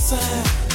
outside.